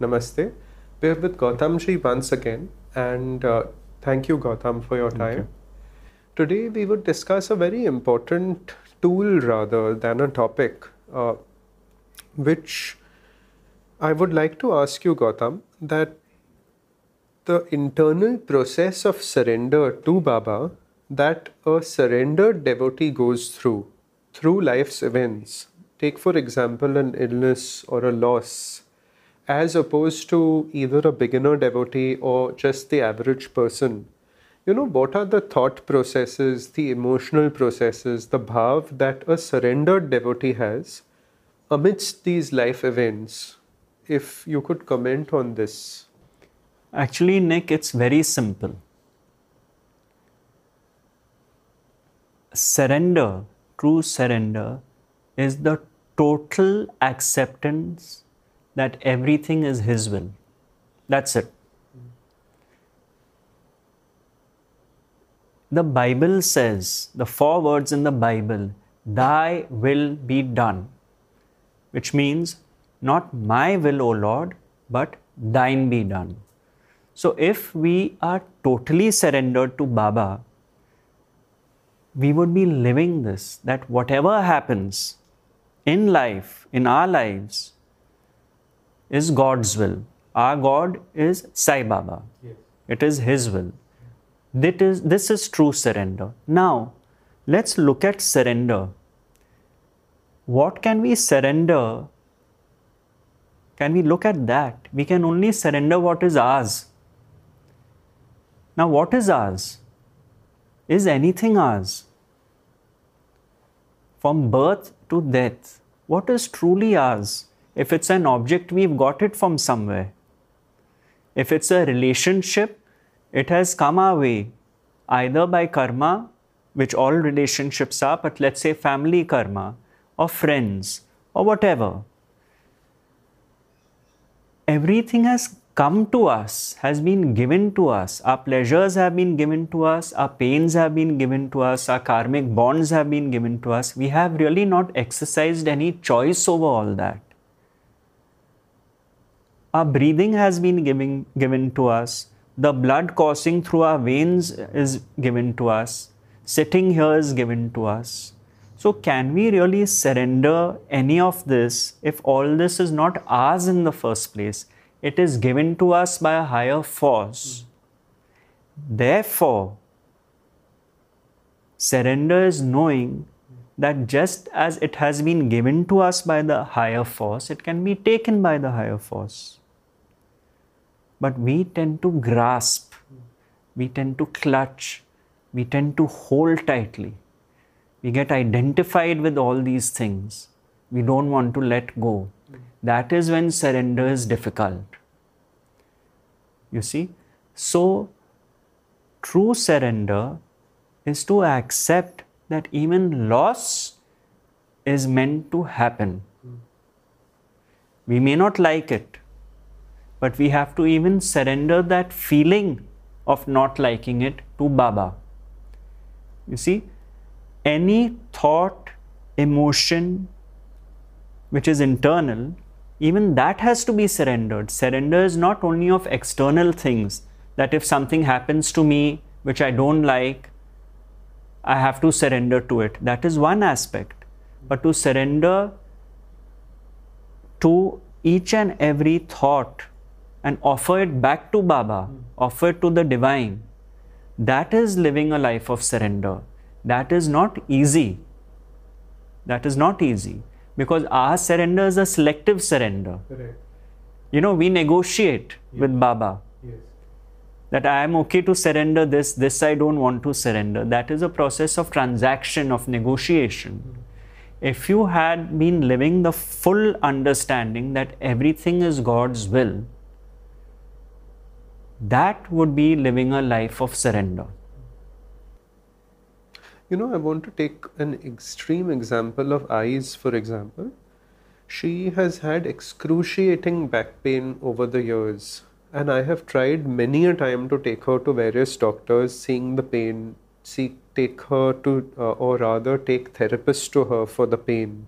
Namaste. We're with Gautamji once again, and uh, thank you, Gautam, for your time. you. Today, we would discuss a very important tool rather than a topic, uh, which I would like to ask you, Gautam, that the internal process of surrender to Baba that a surrendered devotee goes through, through life's events. Take, for example, an illness or a loss, as opposed to either a beginner devotee or just the average person. You know, what are the thought processes, the emotional processes, the bhav that a surrendered devotee has amidst these life events? If you could comment on this. Actually, Nick, it's very simple. Surrender, true surrender, is the total acceptance that everything is His will. That's it. The Bible says, the four words in the Bible, Thy will be done, which means not my will, O Lord, but thine be done. So if we are totally surrendered to Baba, we would be living this that whatever happens in life, in our lives, is God's will. Our God is Sai Baba. It is His will. That is, this is true surrender. Now, let's look at surrender. What can we surrender? Can we look at that? We can only surrender what is ours. Now, what is ours? Is anything ours? From birth to death, what is truly ours? If it's an object, we've got it from somewhere. If it's a relationship, it has come our way either by karma, which all relationships are, but let's say family karma, or friends, or whatever. Everything has come to us, has been given to us. Our pleasures have been given to us, our pains have been given to us, our karmic bonds have been given to us. We have really not exercised any choice over all that. Our breathing has been given, given to us. The blood coursing through our veins is given to us. Sitting here is given to us. So, can we really surrender any of this if all this is not ours in the first place? It is given to us by a higher force. Therefore, surrender is knowing that just as it has been given to us by the higher force, it can be taken by the higher force. But we tend to grasp, we tend to clutch, we tend to hold tightly. We get identified with all these things. We don't want to let go. That is when surrender is difficult. You see? So, true surrender is to accept that even loss is meant to happen. We may not like it, but we have to even surrender that feeling of not liking it to Baba. You see, any thought, emotion which is internal, even that has to be surrendered. Surrender is not only of external things, that if something happens to me which I don't like, I have to surrender to it. That is one aspect. But to surrender to each and every thought and offer it back to Baba, offer it to the divine, that is living a life of surrender. That is not easy. That is not easy because our surrender is a selective surrender. Correct. You know, we negotiate with Baba Yes. that I am okay to surrender this, this I don't want to surrender. That is a process of transaction, of negotiation. Hmm. If you had been living the full understanding that everything is God's will, that would be living a life of surrender. You know, I want to take an extreme example of Ai's, for example. She has had excruciating back pain over the years, and I have tried many a time to take her to various doctors, seeing the pain, see, take her to, uh, or rather, take therapists to her for the pain,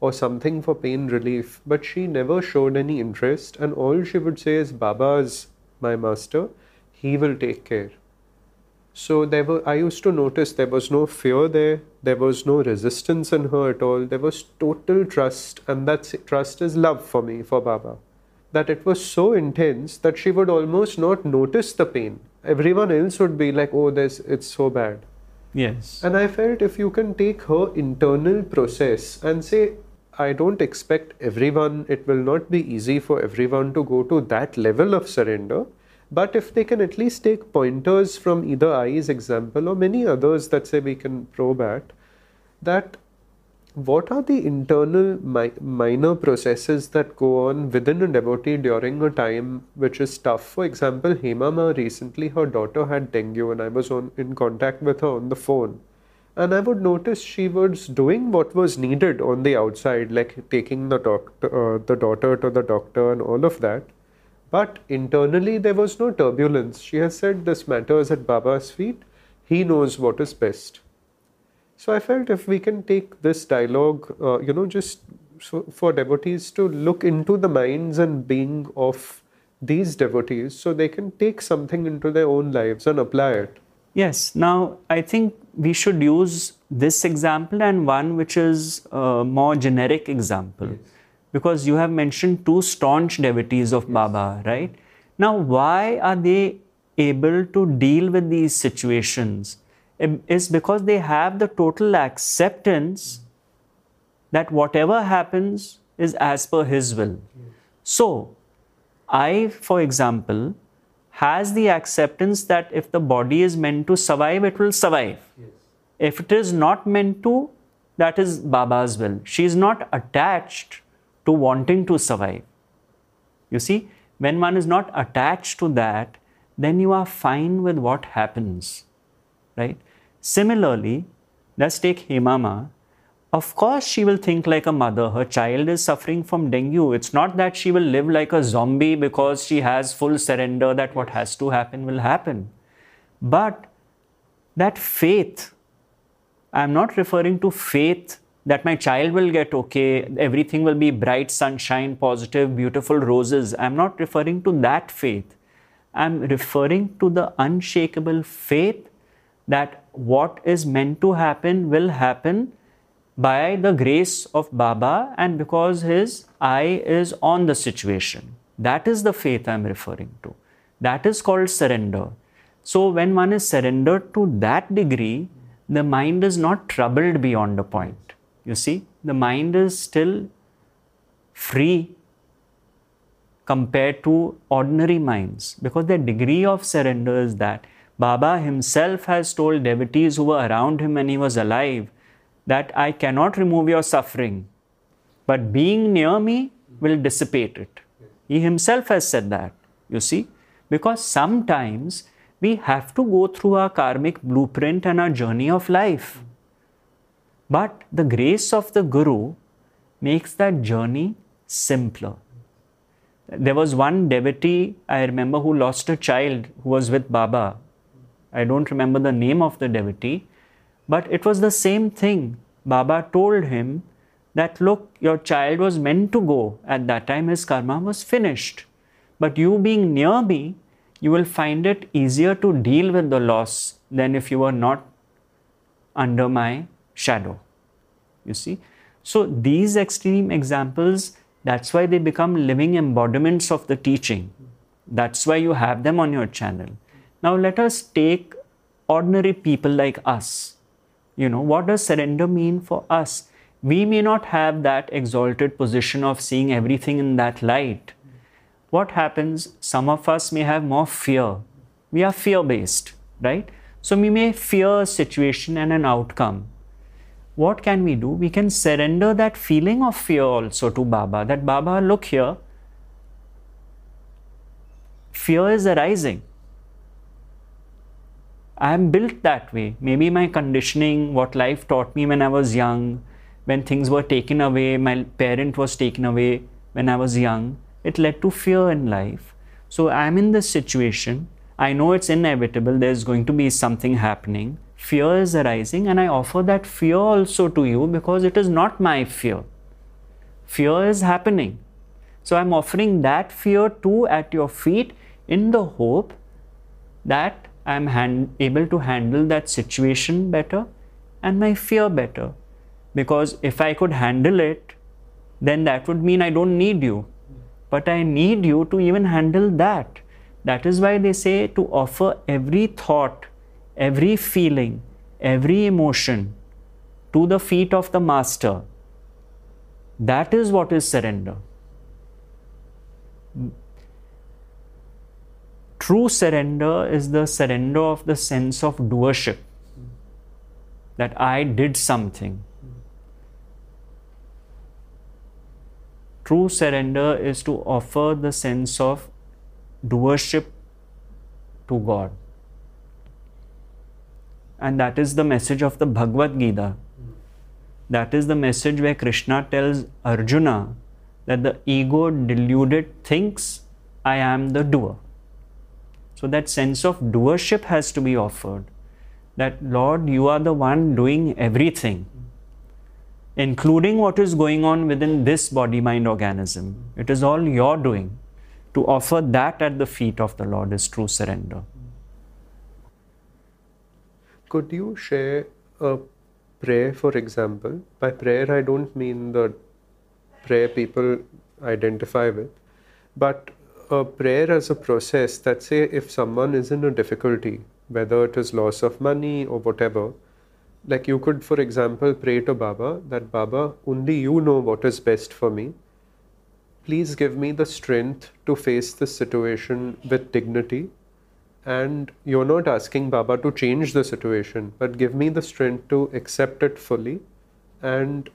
or something for pain relief, but she never showed any interest, and all she would say is, Baba's my master, he will take care. So there were, I used to notice there was no fear there, there was no resistance in her at all, there was total trust, and that trust is love for me, for Baba. That it was so intense that she would almost not notice the pain. Everyone else would be like, oh, this, it's so bad. Yes. And I felt if you can take her internal process and say, I don't expect everyone, it will not be easy for everyone to go to that level of surrender but if they can at least take pointers from either Ai's example or many others that say we can probe at, that what are the internal mi- minor processes that go on within a devotee during a time which is tough? For example, Hemama recently, her daughter had dengue, and I was on in contact with her on the phone. And I would notice she was doing what was needed on the outside, like taking the, doctor, uh, the daughter to the doctor and all of that. But internally, there was no turbulence. She has said, This matter is at Baba's feet. He knows what is best. So I felt if we can take this dialogue, uh, you know, just so for devotees to look into the minds and being of these devotees so they can take something into their own lives and apply it. Yes. Now, I think we should use this example and one which is a more generic example. Yes because you have mentioned two staunch devotees of yes. Baba, right? Now, why are they able to deal with these situations? Is because they have the total acceptance that whatever happens is as per His will. Yes. So, Ai, for example, has the acceptance that if the body is meant to survive, it will survive. Yes. If it is not meant to, that is Baba's will. She is not attached to wanting to survive. You see, when one is not attached to that, then you are fine with what happens, right? Similarly, let's take Hemama. Of course, she will think like a mother. Her child is suffering from dengue. It's not that she will live like a zombie because she has full surrender that what has to happen will happen. But that faith, I'm not referring to faith that my child will get okay, everything will be bright sunshine, positive, beautiful roses. I'm not referring to that faith. I'm referring to the unshakable faith that what is meant to happen will happen by the grace of Baba and because his eye is on the situation. That is the faith I'm referring to. That is called surrender. So, when one is surrendered to that degree, the mind is not troubled beyond a point. You see, the mind is still free compared to ordinary minds because the degree of surrender is that Baba himself has told devotees who were around him when he was alive that I cannot remove your suffering, but being near me will dissipate it. He himself has said that, you see, because sometimes we have to go through our karmic blueprint and our journey of life. But the grace of the Guru makes that journey simpler. There was one devotee I remember who lost a child who was with Baba. I don't remember the name of the devotee, but it was the same thing. Baba told him that, look, your child was meant to go. At that time, his karma was finished. But you being near me, you will find it easier to deal with the loss than if you were not under my shadow. You see? So these extreme examples, that's why they become living embodiments of the teaching. That's why you have them on your channel. Now let us take ordinary people like us. You know, what does surrender mean for us? We may not have that exalted position of seeing everything in that light. What happens? Some of us may have more fear. We are fear based, right? So we may fear a situation and an outcome what can we do? We can surrender that feeling of fear also to Baba. That Baba, look here, fear is arising. I am built that way. Maybe my conditioning, what life taught me when I was young, when things were taken away, my parent was taken away when I was young, it led to fear in life. So I'm in this situation. I know it's inevitable, there's going to be something happening fear is arising, and I offer that fear also to you because it is not my fear. Fear is happening. So I'm offering that fear too at your feet in the hope that I'm hand- able to handle that situation better and my fear better. Because if I could handle it, then that would mean I don't need you. But I need you to even handle that. That is why they say to offer every thought, every feeling, every emotion to the feet of the Master. That is what is surrender. True surrender is the surrender of the sense of doership that I did something. True surrender is to offer the sense of doership to God. And that is the message of the Bhagavad Gita. That is the message where Krishna tells Arjuna that the ego deluded thinks I am the doer. So that sense of doership has to be offered. That Lord, you are the one doing everything, including what is going on within this body mind organism. It is all your doing to offer that at the feet of the Lord is true surrender. Could you share a prayer, for example? By prayer, I don't mean the prayer people identify with, but a prayer as a process that, say, if someone is in a difficulty, whether it is loss of money or whatever, like you could, for example, pray to Baba that Baba, only you know what is best for me please give me the strength to face this situation with dignity. And you're not asking Baba to change the situation, but give me the strength to accept it fully and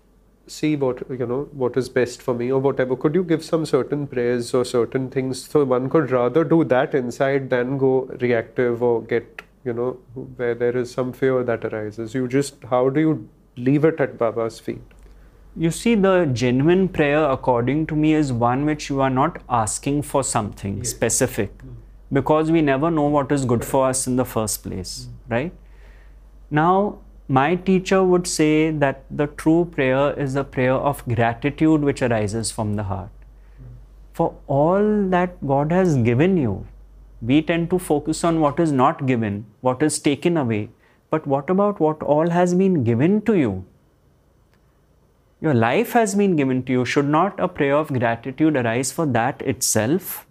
see what you know what is best for me or whatever could you give some certain prayers or certain things so one could rather do that inside than go reactive or get you know where there is some fear that arises you just how do you leave it at baba's feet you see, the genuine prayer, according to me, is one which you are not asking for something yes. specific mm. because we never know what is good for us in the first place, mm. right? Now, my teacher would say that the true prayer is a prayer of gratitude which arises from the heart. For all that God has given you, we tend to focus on what is not given, what is taken away. But what about what all has been given to you? Your life has been given to you. Should not a prayer of gratitude arise for that itself?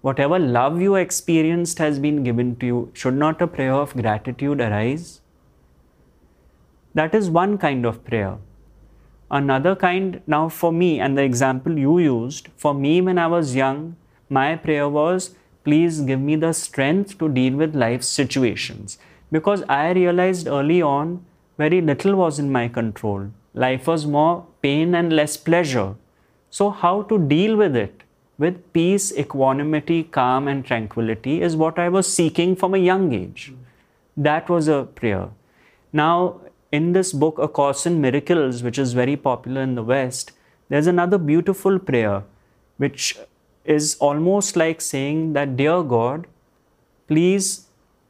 Whatever love you experienced has been given to you. Should not a prayer of gratitude arise? That is one kind of prayer. Another kind, now for me, and the example you used, for me when I was young, my prayer was, please give me the strength to deal with life's situations. Because I realized early on, very little was in my control. Life was more pain and less pleasure. So, how to deal with it with peace, equanimity, calm, and tranquility is what I was seeking from a young age. That was a prayer. Now, in this book, A Course in Miracles, which is very popular in the West, there's another beautiful prayer which is almost like saying that, Dear God, please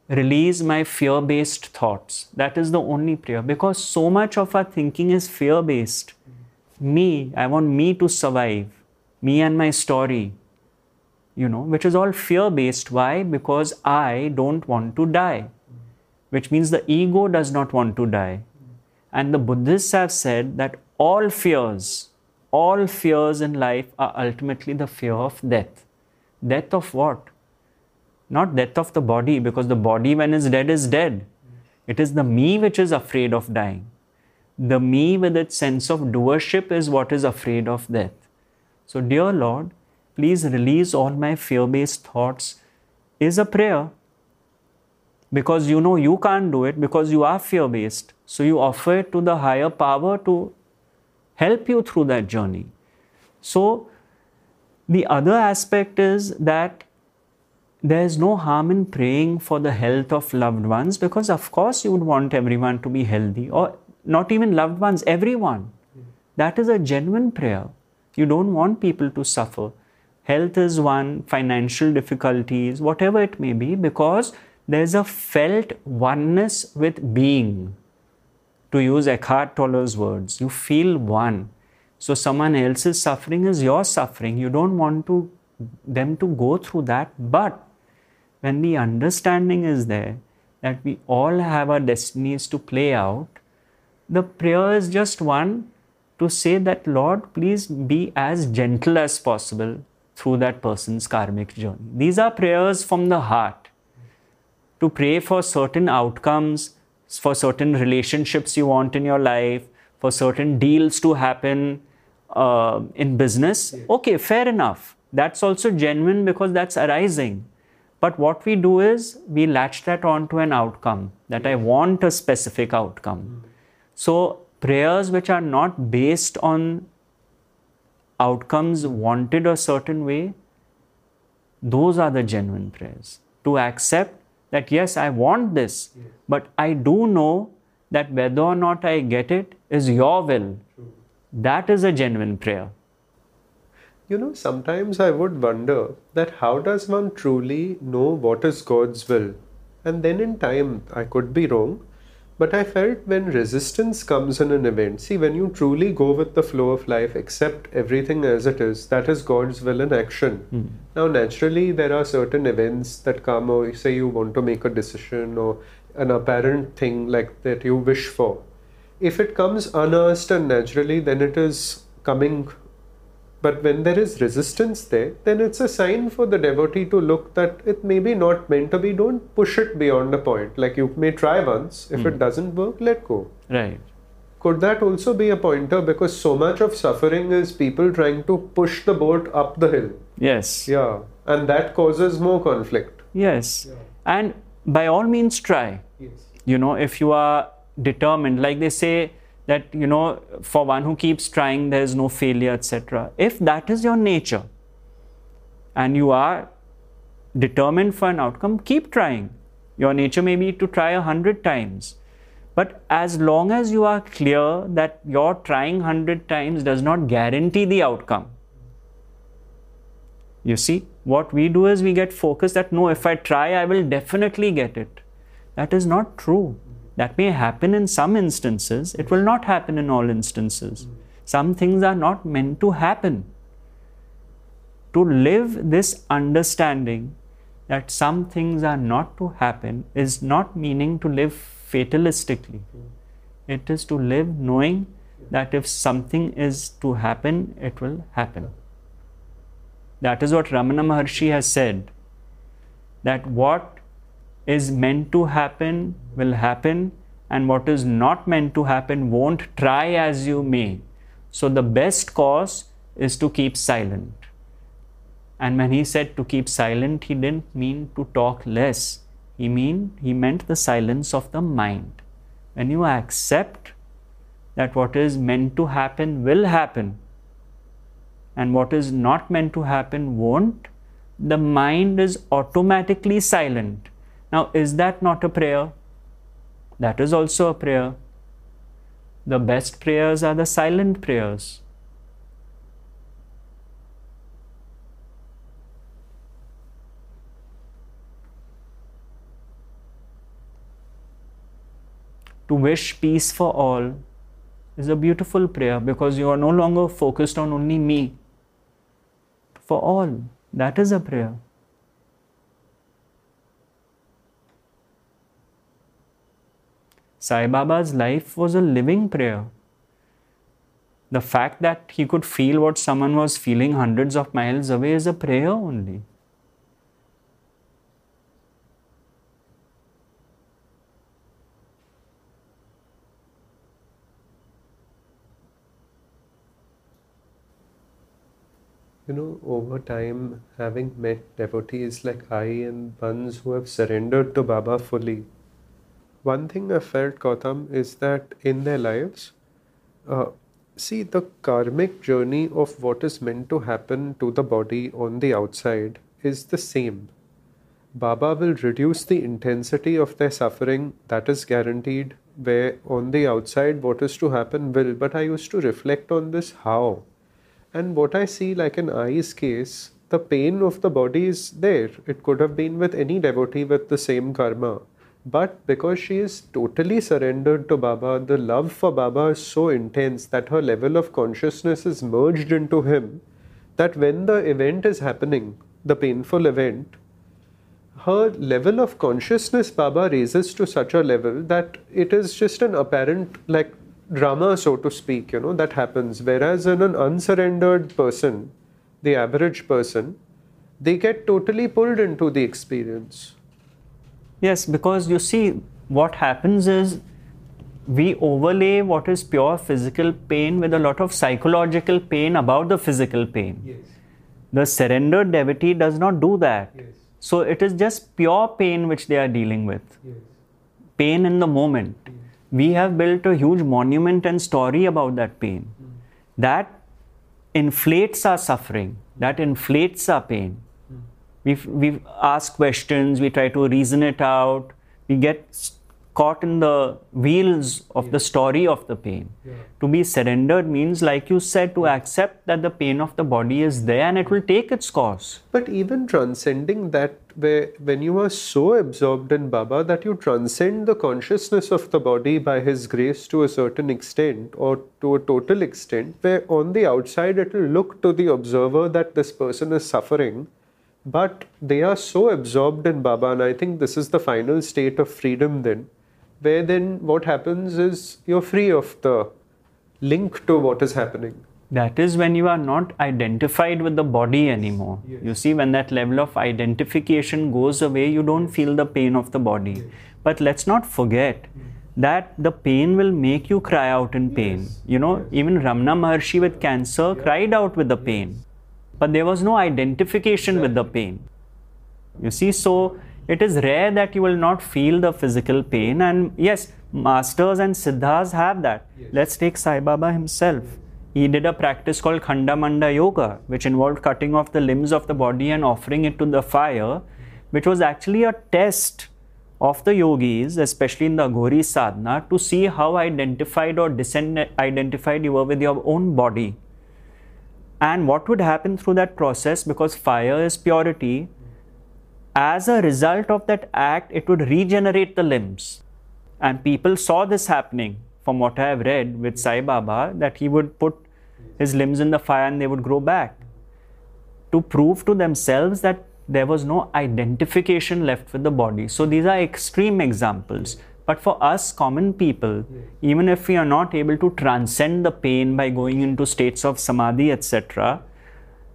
release my fear based thoughts. That is the only prayer because so much of our thinking is fear based. Me, I want me to survive, me and my story, you know, which is all fear based. Why? Because I don't want to die, which means the ego does not want to die. And the Buddhists have said that all fears, all fears in life are ultimately the fear of death. Death of what? not death of the body, because the body, when it's dead, is dead. It is the me which is afraid of dying. The me with its sense of doership is what is afraid of death. So, dear Lord, please release all my fear based thoughts, is a prayer. Because you know you can't do it because you are fear based. So, you offer it to the higher power to help you through that journey. So, the other aspect is that there's no harm in praying for the health of loved ones because, of course, you would want everyone to be healthy, or not even loved ones, everyone. That is a genuine prayer. You don't want people to suffer. Health is one, financial difficulties, whatever it may be, because there's a felt oneness with being. To use Eckhart Tolle's words, you feel one. So someone else's suffering is your suffering. You don't want to them to go through that. But when the understanding is there that we all have our destinies to play out, the prayer is just one to say that Lord, please be as gentle as possible through that person's karmic journey. These are prayers from the heart to pray for certain outcomes, for certain relationships you want in your life, for certain deals to happen, uh, in business, okay, fair enough. That's also genuine because that's arising. But what we do is we latch that onto an outcome that I want a specific outcome. So, prayers which are not based on outcomes wanted a certain way, those are the genuine prayers. To accept that, yes, I want this, but I do know that whether or not I get it is your will. That is a genuine prayer. You know, sometimes I would wonder that how does one truly know what is God's will? And then in time, I could be wrong, but I felt when resistance comes in an event, see, when you truly go with the flow of life, accept everything as it is, that is God's will in action. Mm. Now, naturally, there are certain events that come, or say you want to make a decision, or an apparent thing like that you wish for if it comes unasked and naturally, then it is coming. But when there is resistance there, then it's a sign for the devotee to look that it may be not meant to be. Don't push it beyond a point. Like you may try once. If Hmm. it doesn't work, let go. Right. Could that also be a pointer? Because so much of suffering is people trying to push the boat up the hill. Yes. Yeah. And that causes more conflict. Yes. And by all means, try. Yes. You know, if you are determined like they say that you know for one who keeps trying there is no failure etc if that is your nature and you are determined for an outcome keep trying. Your nature may be to try a hundred times but as long as you are clear that your trying hundred times does not guarantee the outcome you see what we do is we get focused that no if i try i will definitely get it. That is not true that may happen in some instances, it will not happen in all instances. Some things are not meant to happen. To live this understanding that some things are not to happen is not meaning to live fatalistically. It is to live knowing that if something is to happen, it will happen. That is what Ramana Maharshi has said. That what is meant to happen will happen, and what is not meant to happen won't try as you may. So, the best course is to keep silent. And when he said to keep silent, he didn't mean to talk less. He mean he meant the silence of the mind. When you accept that what is meant to happen will happen, and what is not meant to happen won't, the mind is automatically silent now, is that not a prayer? That is also a prayer. The best prayers are the silent prayers. To wish peace for all is a beautiful prayer because you are no longer focused on only me. For all, that is a prayer. Sai Baba's life was a living prayer. The fact that he could feel what someone was feeling hundreds of miles away is a prayer only. You know, over time, having met devotees like Ai and ones who have surrendered to Baba fully, one thing I felt, Gautam, is that in their lives, uh, see, the karmic journey of what is meant to happen to the body on the outside is the same. Baba will reduce the intensity of their suffering, that is guaranteed, where on the outside what is to happen will. But I used to reflect on this how. And what I see, like in Ai's case, the pain of the body is there. It could have been with any devotee with the same karma. But because she is totally surrendered to Baba, the love for Baba is so intense that her level of consciousness is merged into him. That when the event is happening, the painful event, her level of consciousness Baba raises to such a level that it is just an apparent, like drama, so to speak, you know, that happens. Whereas in an unsurrendered person, the average person, they get totally pulled into the experience. Yes, because you see, what happens is we overlay what is pure physical pain with a lot of psychological pain about the physical pain. Yes. The surrendered devotee does not do that. Yes. So it is just pure pain which they are dealing with. Yes. Pain in the moment. We have built a huge monument and story about that pain. Hmm. That inflates our suffering, that inflates our pain. We we ask questions, we try to reason it out, we get caught in the wheels of the story of the pain. To be surrendered means, like you said, to accept that the pain of the body is there and it will take its course. But even transcending that, where when you are so absorbed in Baba that you transcend the consciousness of the body by His grace to a certain extent or to a total extent, where on the outside it will look to the observer that this person is suffering, but they are so absorbed in Baba, and I think this is the final state of freedom then, where then what happens is you're free of the link to what is happening. That is when you are not identified with the body anymore. Yes. You see, when that level of identification goes away, you don't feel the pain of the body. But let's not forget hmm. that the pain will make you cry out in pain. Yes. You know, Yes. even Ramana Maharshi with cancer cried out with the pain. But there was no identification with the pain. You see, so it is rare that you will not feel the physical pain. And yes, masters and siddhas have that. Yes. Let's take Sai Baba himself. He did a practice called Khandamanda Yoga, which involved cutting off the limbs of the body and offering it to the fire, which was actually a test of the yogis, especially in the Aghori sadhana, to see how identified or disidentified you were with your own body. And what would happen through that process, because fire is purity, as a result of that act, it would regenerate the limbs. And people saw this happening from what I have read with Sai Baba that he would put his limbs in the fire and they would grow back to prove to themselves that there was no identification left with the body. So these are extreme examples. But for us common people, even if we are not able to transcend the pain by going into states of samadhi, etc.,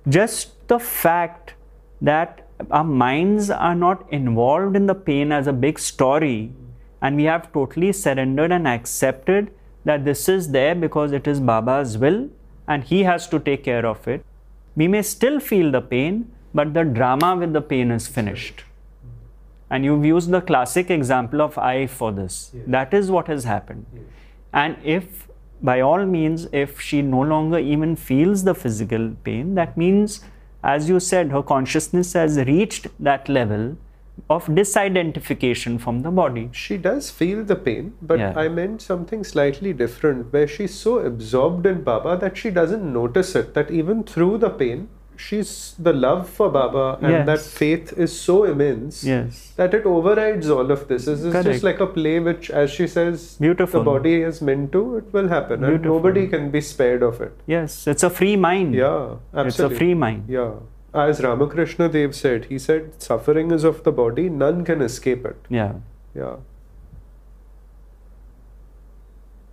just the fact that our minds are not involved in the pain as a big story and we have totally surrendered and accepted that this is there because it is Baba's will and he has to take care of it. We may still feel the pain, but the drama with the pain is finished. And you've used the classic example of Ai for this. Yes. That is what has happened. And if, by all means, if she no longer even feels the physical pain, that means, as you said, her consciousness has reached that level of disidentification from the body. She does feel the pain, but Yeah. I meant something slightly different where she's so absorbed in Baba that she doesn't notice it. That even through the pain, she's the love for Baba and Yes. that faith is so immense Yes. that it overrides all of this. This is Correct. just like a play which, as she says, Beautiful. the body is meant to, it will happen. And nobody can be spared of it. Yes, it's a free mind. Yeah, absolutely. It's a free mind. Yeah. As Ramakrishna Dev said, he said, suffering is of the body, none can escape it. Yeah. Yeah.